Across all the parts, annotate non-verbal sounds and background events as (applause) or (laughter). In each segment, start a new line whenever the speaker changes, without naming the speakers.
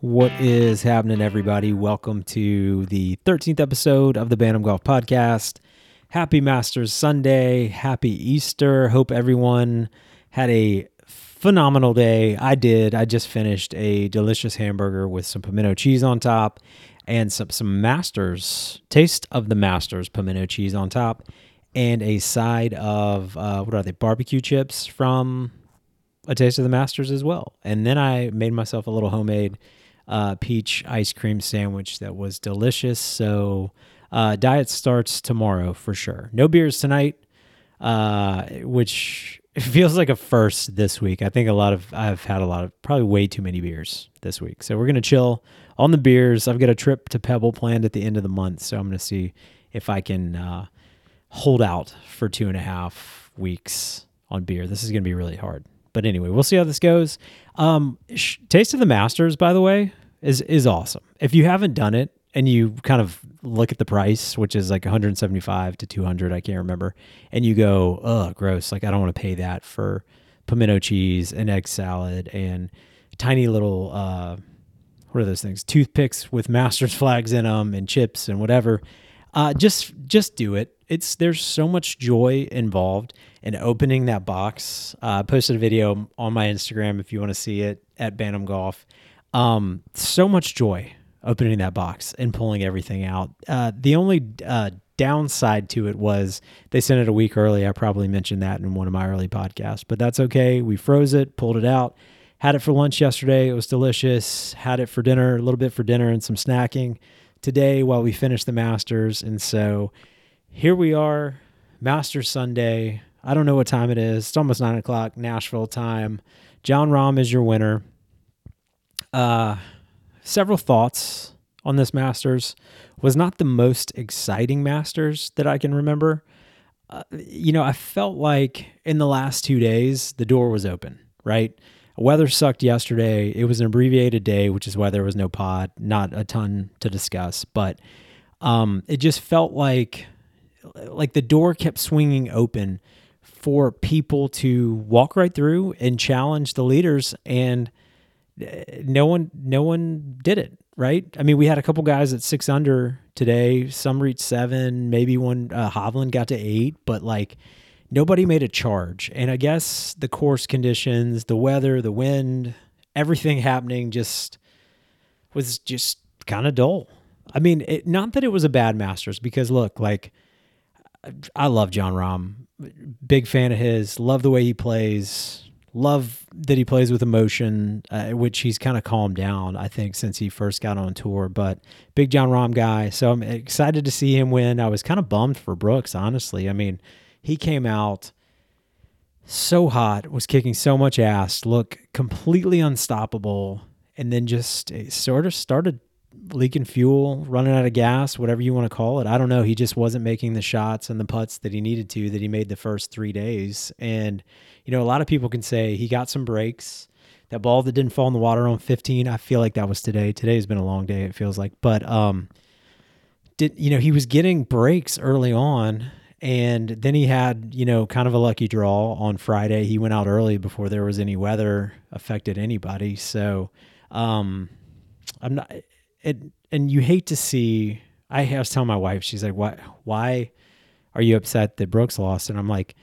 What is happening, everybody? Welcome to the 13th episode of the Bantam Golf Podcast. Happy Masters Sunday. Happy Easter. Hope everyone had a phenomenal day. I did. I just finished a delicious hamburger with some pimento cheese on top and some, some Masters, taste of the Masters pimento cheese on top, and a side of, uh, what are they, barbecue chips from a taste of the Masters as well. And then I made myself a little homemade uh, peach ice cream sandwich that was delicious. So uh, diet starts tomorrow for sure. No beers tonight, uh, which (laughs) feels like a first this week. I think a lot of I've had a lot of probably way too many beers this week. So we're gonna chill on the beers. I've got a trip to Pebble planned at the end of the month, so I'm gonna see if I can uh, hold out for two and a half weeks on beer. This is gonna be really hard. But anyway, we'll see how this goes. Um, Taste of the Masters, by the way, is is awesome. If you haven't done it and you kind of look at the price, which is like 175 to 200, I can't remember, and you go, "Oh, gross! Like I don't want to pay that for pimento cheese and egg salad and tiny little uh, what are those things? Toothpicks with (laughs) Masters flags in them and chips and whatever." Uh, just just do it. It's there's so much joy involved in opening that box. Uh, I posted a video on my Instagram if you want to see it at Bantam Golf. Um, so much joy opening that box and pulling everything out. Uh, the only uh, downside to it was they sent it a week early. I probably mentioned that in one of my early podcasts, but that's okay. We froze it, pulled it out, had it for lunch yesterday. It was delicious. Had it for dinner, a little bit for dinner and some snacking today while we finished the Masters. And so here we are, Masters Sunday. I don't know what time it is. It's almost nine o'clock Nashville time. Jon Rahm is your winner. Uh, several thoughts on this Masters. Was not the most exciting Masters that I can remember. Uh, you know, I felt like in the last two days the door was open. Right, weather sucked yesterday. It was an abbreviated day, which is why there was no pod. Not a ton to discuss, but um, it just felt like like the door kept swinging open for people to walk right through and challenge the leaders and no one no one did it right? I mean we had a couple guys at six under today. Some reached seven maybe one uh, hovland got to eight but like nobody made a charge. And i guess the course conditions the weather the wind everything happening just was just kind of dull. I mean it, not that it was a bad masters because look like i love Jon Rahm. Big fan of his. Love the way he plays love that he plays with emotion, uh, which he's kind of calmed down, I think, since he first got on tour. But big Jon Rahm guy, so I'm excited to see him win. I was kind of bummed for Brooks, honestly. I mean, he came out so hot, was kicking so much ass, look completely unstoppable, and then just sort of started leaking fuel, running out of gas, whatever you want to call it. I don't know. He just wasn't making the shots and the putts that he needed to that he made the first three days. And, you know, a lot of people can say he got some breaks. That ball that didn't fall in the water on 15, I feel like that was today. Today's been a long day, it feels like. But um did you know, he was getting breaks early on and then he had, you know, kind of a lucky draw on Friday. He went out early before there was any weather affected anybody. So um I'm not it and you hate to see I was telling my wife, she's like, Why why are you upset that Brooks lost? And I'm like,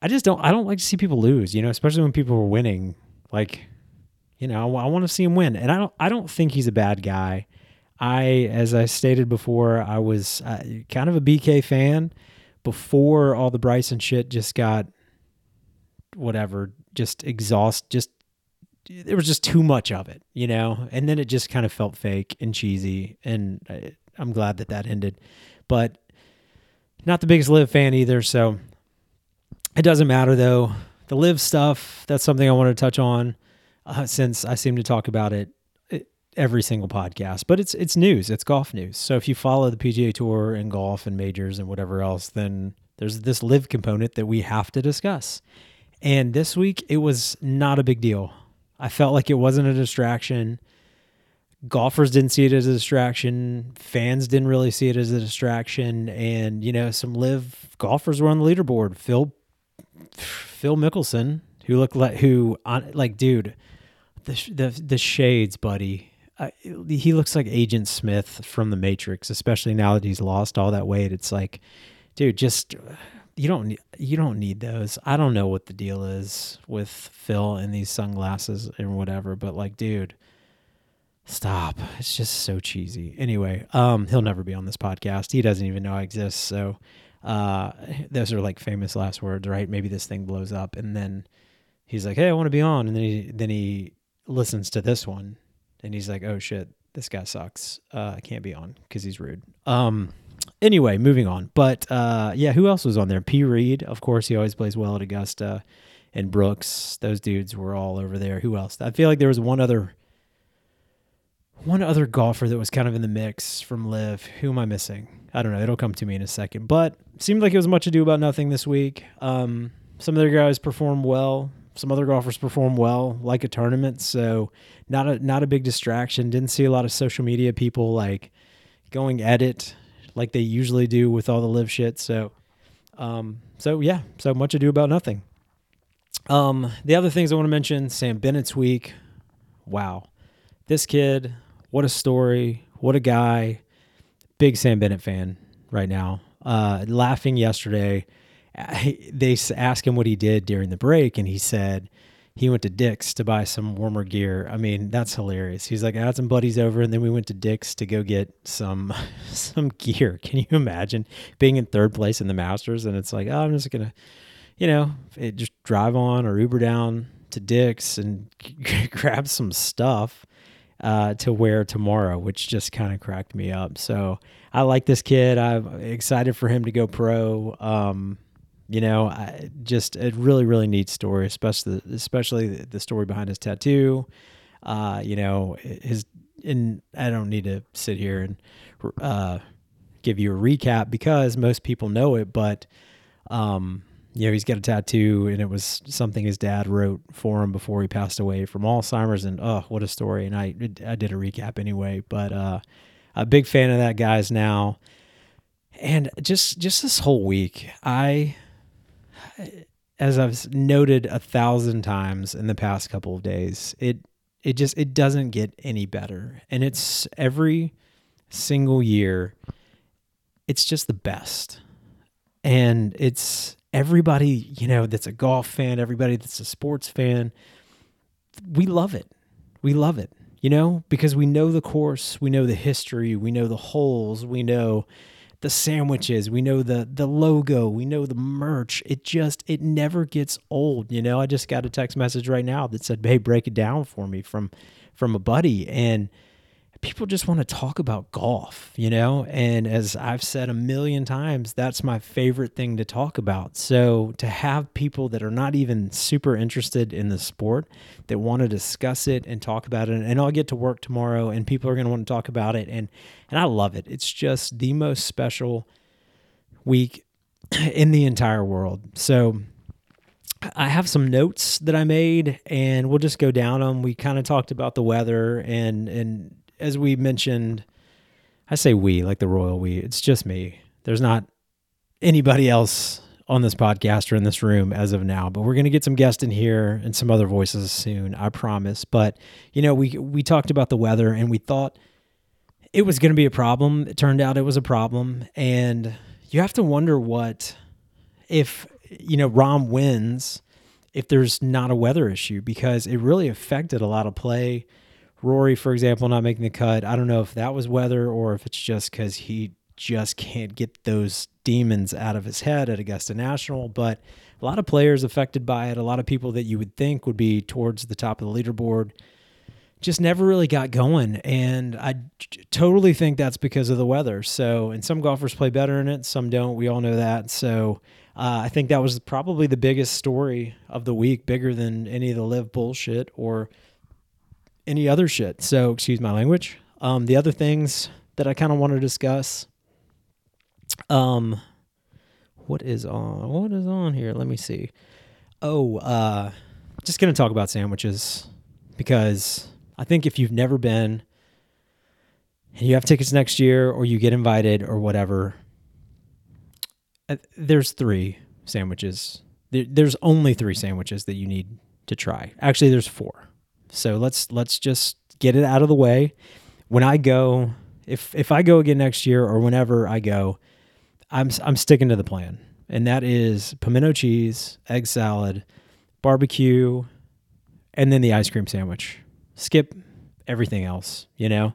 I just don't I don't like to see people lose, you know, especially when people are winning. Like, you know, I, I want to see him win. And I don't I don't think he's a bad guy. I as I stated before, I was uh, kind of a BK fan before all the Bryson shit just got whatever, just exhaust just there was just too much of it, you know, and then it just kind of felt fake and cheesy. And I, I'm glad that that ended, but not the biggest LIV fan either. So it doesn't matter though. The LIV stuff, that's something I want to touch on uh, since I seem to talk about it every single podcast. But it's it's news, it's golf news. So if you follow the PGA Tour and golf and majors and whatever else, then there's this LIV component that we have to discuss. And this week it was not a big deal. I felt like it wasn't a distraction. Golfers didn't see it as a distraction. Fans didn't really see it as a distraction. And, you know, some LIV golfers were on the leaderboard. Phil Phil Mickelson, who looked like who on like dude, the the the shades, buddy. I, he looks like Agent Smith from the Matrix, especially now that he's lost all that weight. It's like, dude, just you don't need you don't need those. I don't know what the deal is with Phil and these sunglasses and whatever, but like, dude, stop. It's just so cheesy. Anyway, um, he'll never be on this podcast. He doesn't even know I exist. So, uh, those are like famous last words, right? Maybe this thing blows up, and then he's like, "Hey, I want to be on," and then he then he listens to this one, and he's like, "Oh shit, this guy sucks. Uh, I can't be on because he's rude." Um anyway, moving on. But uh, yeah, who else was on there? P. Reed, of course, he always plays well at Augusta, and Brooks. Those dudes were all over there. Who else? I feel like there was one other, one other golfer that was kind of in the mix from LIV. Who am I missing? I don't know. It'll come to me in a second. But seemed like it was much ado about nothing this week. Um, some other guys performed well. Some other golfers performed well, like a tournament. So not a not a big distraction. Didn't see a lot of social media people like going at it like they usually do with all the LIV shit. So, um, so yeah, so much ado about nothing. Um, the other things I want to mention: Sam Bennett's week. Wow, this kid, what a story, what a guy. Big Sam Bennett fan right now. Uh, laughing yesterday. They asked him what he did during the break, and he said he went to Dick's to buy some warmer gear. I mean, that's hilarious. He's like, I had some buddies over, and then we went to Dick's to go get some (laughs) some gear. (laughs) Can you imagine being in third place in the Masters, and it's like, oh, I'm just gonna, you know, it, just drive on or Uber down to Dick's and (laughs) grab some stuff uh, to wear tomorrow, which just kind of cracked me up. So I like this kid. I'm excited for him to go pro. Um, you know, I, just a really really neat story, especially especially the story behind his tattoo. Uh, you know, his and I don't need to sit here and uh, give you a recap because most people know it, but um, you know, he's got a tattoo and it was something his dad wrote for him before he passed away from Alzheimer's. And oh, what a story! And I I did a recap anyway, but uh, a big fan of that guy's now. And just just this whole week, I as I've noted a thousand times in the past couple of days, it it just it doesn't get any better. And it's every single year it's just the best. And it's everybody, you know, that's a golf fan, everybody that's a sports fan, we love it. We love it, you know, because we know the course, we know the history, we know the holes, we know the sandwiches, we know the the logo, we know the merch. It just it never gets old, you know. I just got a text message right now that said, "Hey, break it down for me" from from a buddy and people just want to talk about golf, you know? And as I've said a million times, that's my favorite thing to talk about. So to have people that are not even super interested in the sport that want to discuss it and talk about it, and I'll get to work tomorrow and people are going to want to talk about it. And, and I love it. It's just the most special week (clears throat) in the entire world. So I have some notes that I made and we'll just go down them. We kind of talked about the weather and, and as we mentioned, I say we, like the royal we, it's just me. There's not anybody else on this podcast or in this room as of now, but we're going to get some guests in here and some other voices soon, I promise. But, you know, we we talked about the weather and we thought it was going to be a problem. It turned out it was a problem, and you have to wonder what if, you know, Rahm wins if there's not a weather issue because it really affected a lot of play Rory, for example, not making the cut. I don't know if that was weather or if it's just because he just can't get those demons out of his head at Augusta National. But a lot of players affected by it, a lot of people that you would think would be towards the top of the leaderboard just never really got going. And I totally think that's because of the weather. So, and some golfers play better in it, some don't. We all know that. So, uh, I think that was probably the biggest story of the week, bigger than any of the LIV bullshit or any other shit. So, excuse my language. Um, the other things that I kind of want to discuss. Um, what is on? What is on here? Let me see. Oh, uh, just gonna talk about sandwiches because I think if you've never been and you have tickets next year or you get invited or whatever, uh, there's three sandwiches. There's only three sandwiches that you need to try. Actually, there's four. So let's let's just get it out of the way. When I go, if if I go again next year or whenever I go, I'm I'm sticking to the plan, and that is pimento cheese, egg salad, barbecue, and then the ice cream sandwich. Skip everything else, you know.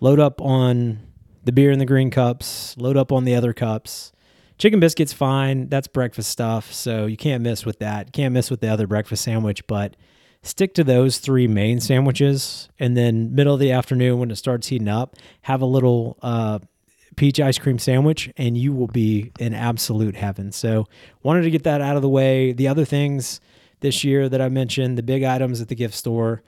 Load up on the beer in the green cups, load up on the other cups. Chicken biscuits fine, that's breakfast stuff, so you can't miss with that. Can't miss with the other breakfast sandwich, but stick to those three main sandwiches and then middle of the afternoon when it starts heating up, have a little uh, peach ice cream sandwich and you will be in absolute heaven. So, wanted to get that out of the way. The other things this year that I mentioned, the big items at the gift store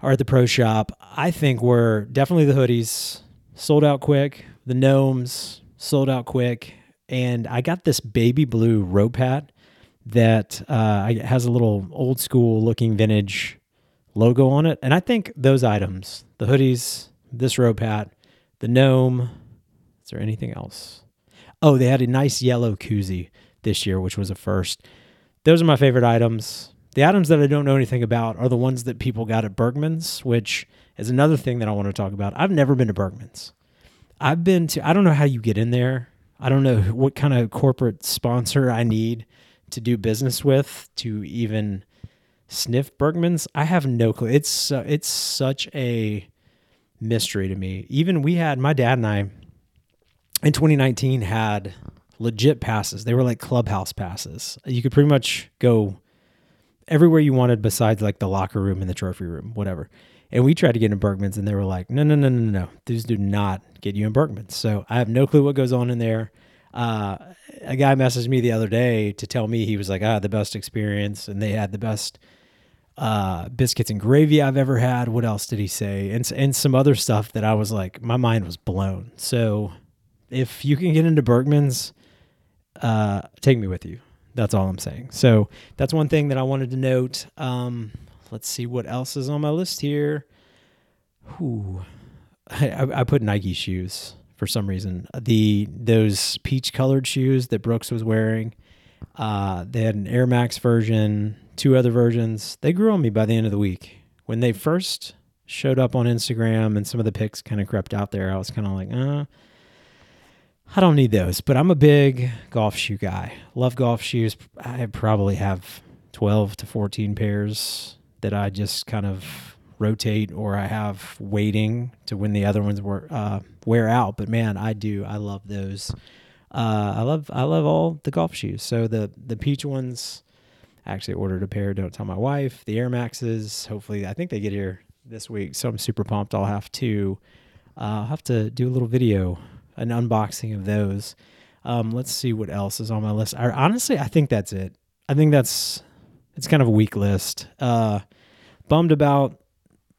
are at the pro shop. I think were definitely the hoodies sold out quick, the gnomes sold out quick, and I got this baby blue rope hat that uh, has a little old school looking vintage logo on it. And I think those items, the hoodies, this rope hat, the gnome, is there anything else? Oh, they had a nice yellow koozie this year, which was a first. Those are my favorite items. The items that I don't know anything about are the ones that people got at Berckmans, which is another thing that I want to talk about. I've never been to Berckmans. I've been to, I don't know how you get in there. I don't know what kind of corporate sponsor I need to do business with to even sniff Berckmans. I have no clue. It's uh, it's such a mystery to me. Even we had my dad and I in 2019 had legit passes. They were like clubhouse passes. You could pretty much go everywhere you wanted besides like the locker room and the trophy room, whatever. And we tried to get in Berckmans and they were like, no, no, no, no, no. These do not get you in Berckmans. So I have no clue what goes on in there. Uh, a guy messaged me the other day to tell me he was like, I had the best experience. And they had the best uh, biscuits and gravy I've ever had. What else did he say? And, and some other stuff that I was like, my mind was blown. So if you can get into Berckmans, uh, take me with you. That's all I'm saying. So that's one thing that I wanted to note. Um, let's see what else is on my list here. Whew. (laughs) I, I put Nike shoes for some reason. The those peach colored shoes that Brooks was wearing. Uh, they had an Air Max version, two other versions. They grew on me by the end of the week. When they first showed up on Instagram and some of the pics kind of crept out there, I was kind of like, uh, I don't need those, but I'm a big golf shoe guy. Love golf shoes. I probably have 12 to 14 pairs that I just kind of rotate or I have waiting to when the other ones were, uh, wear out. But man, I do. I love those. Uh, I love I love all the golf shoes. So the the peach ones, I actually ordered a pair. Don't tell my wife. The Air Maxes. Hopefully, I think they get here this week. So I'm super pumped. I'll have to uh, I'll have to do a little video an unboxing of those. Um, let's see what else is on my list. I, honestly, I think that's it. I think that's it's kind of a weak list. Uh, bummed about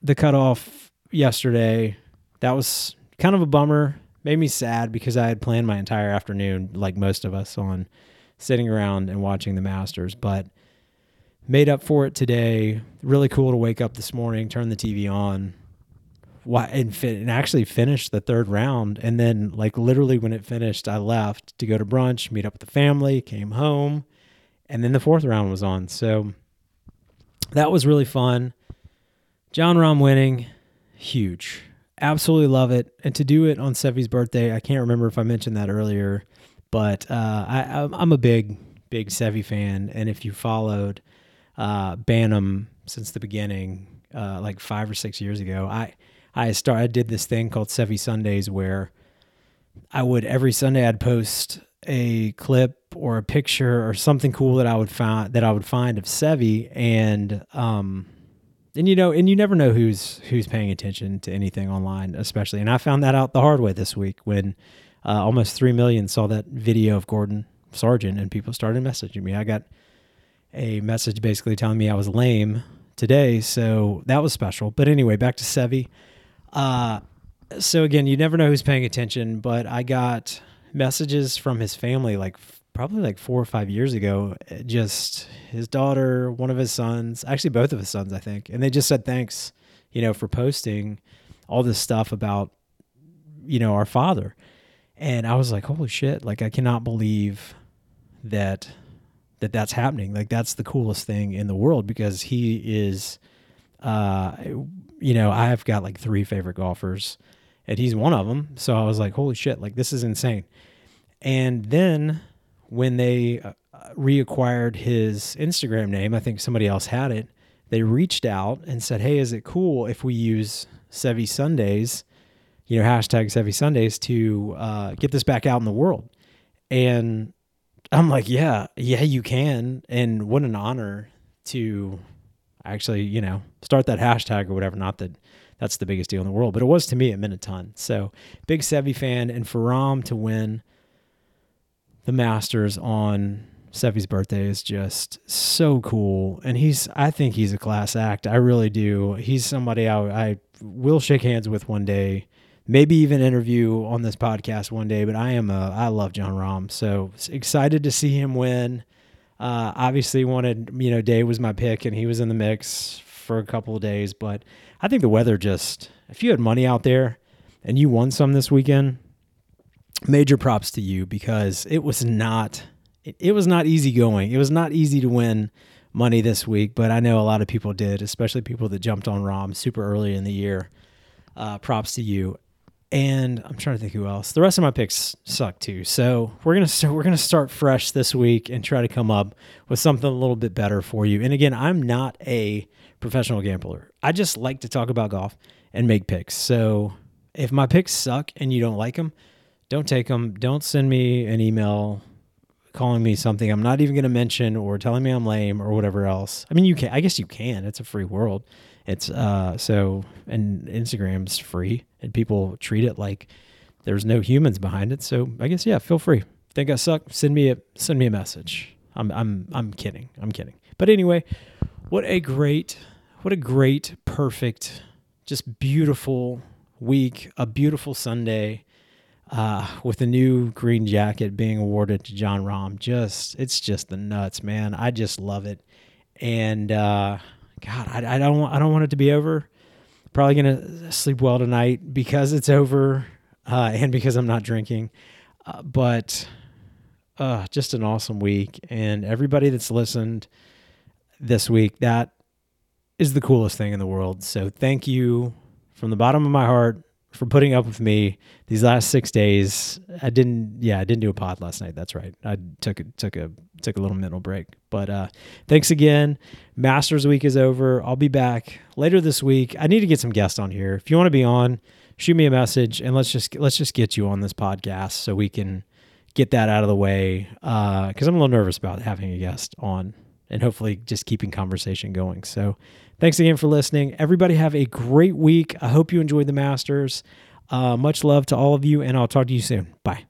the cutoff yesterday. That was kind of a bummer. Made me sad because I had planned my entire afternoon, like most of us, on sitting around and watching the Masters. But made up for it today. Really cool to wake up this morning, turn the TV on, and, fin- and actually finish the third round. And then, like, literally when it finished, I left to go to brunch, meet up with the family, came home, and then the fourth round was on. So that was really fun. Jon Rahm winning, huge. Absolutely love it. And to do it on Seve's birthday, I can't remember if I mentioned that earlier, but uh, I, I'm a big, big Seve fan. And if you followed uh, Bantam since the beginning, uh, like five or six years ago, I I started I did this thing called Seve Sundays where I would every Sunday I'd post a clip or a picture or something cool that I would find that I would find of Seve and um and you know and you never know who's who's paying attention to anything online especially and I found that out the hard way this week when uh, almost 3 million saw that video of Gordon Sargent and people started messaging me. I got a message basically telling me I was lame today, so that was special. But anyway, back to Seve. Uh, so again, you never know who's paying attention, but I got messages from his family like probably like four or five years ago. Just his daughter, one of his sons, actually both of his sons, I think, and they just said thanks, you know, for posting all this stuff about, you know, our father. And I was like, holy shit! Like I cannot believe that that that's happening. Like that's the coolest thing in the world because he is Uh, you know, I've got like three favorite golfers, and he's one of them. So I was like, holy shit, like this is insane. And then when they uh, reacquired his Instagram name, I think somebody else had it. They reached out and said, "Hey, is it cool if we use Seve Sundays, you know, hashtag Seve Sundays to uh, get this back out in the world?" And I'm like, "Yeah, yeah, you can." And what an honor to actually, you know, start that hashtag or whatever. Not that that's the biggest deal in the world, but it was to me. It meant a ton. So big Seve fan, and for Rahm to win the Masters on Seve's birthday is just so cool, and he's I think he's a class act. I really do. He's somebody I, I will shake hands with one day, maybe even interview on this podcast one day. But I am a I love Jon Rahm, so excited to see him win. Uh, obviously, wanted you know Day was my pick, and he was in the mix for a couple of days. But I think the weather just if you had money out there and you won some this weekend, major props to you because it was not it, was not easy going. It was not easy to win money this week, but I know a lot of people did, especially people that jumped on Rahm super early in the year. Uh, props to you. And I'm trying to think who else. The rest of my picks suck too. So we're gonna start, we're gonna start fresh this week and try to come up with something a little bit better for you. And again, I'm not a professional gambler. I just like to talk about golf and make picks. So if my picks suck and you don't like them, don't take them. Don't send me an email calling me something I'm not even going to mention or telling me I'm lame or whatever else. I mean, you can. I guess you can. It's a free world. It's uh so and Instagram's free and people treat it like there's no humans behind it. So I guess yeah, feel free. Think I suck? Send me a send me a message. I'm I'm I'm kidding. I'm kidding. But anyway, what a great what a great perfect just beautiful week, a beautiful Sunday uh, with a new green jacket being awarded to Jon Rahm. Just it's just the nuts, man. I just love it, and uh, God, I, I don't I don't want it to be over. Probably gonna sleep well tonight because it's over, uh, and because I'm not drinking. Uh, but uh, just an awesome week, and everybody that's listened this week, that is the coolest thing in the world. So thank you from the bottom of my heart for putting up with me these last six days. I didn't, yeah, I didn't do a pod last night. That's right. I took a, took a took a little mental break. But uh, thanks again. Masters week is over. I'll be back later this week. I need to get some guests on here. If you want to be on, shoot me a message and let's just let's just get you on this podcast so we can get that out of the way. Uh, Because uh, I'm a little nervous about having a guest on and hopefully just keeping conversation going. So thanks again for listening. Everybody have a great week. I hope you enjoyed the Masters. Uh, much love to all of you, and I'll talk to you soon. Bye.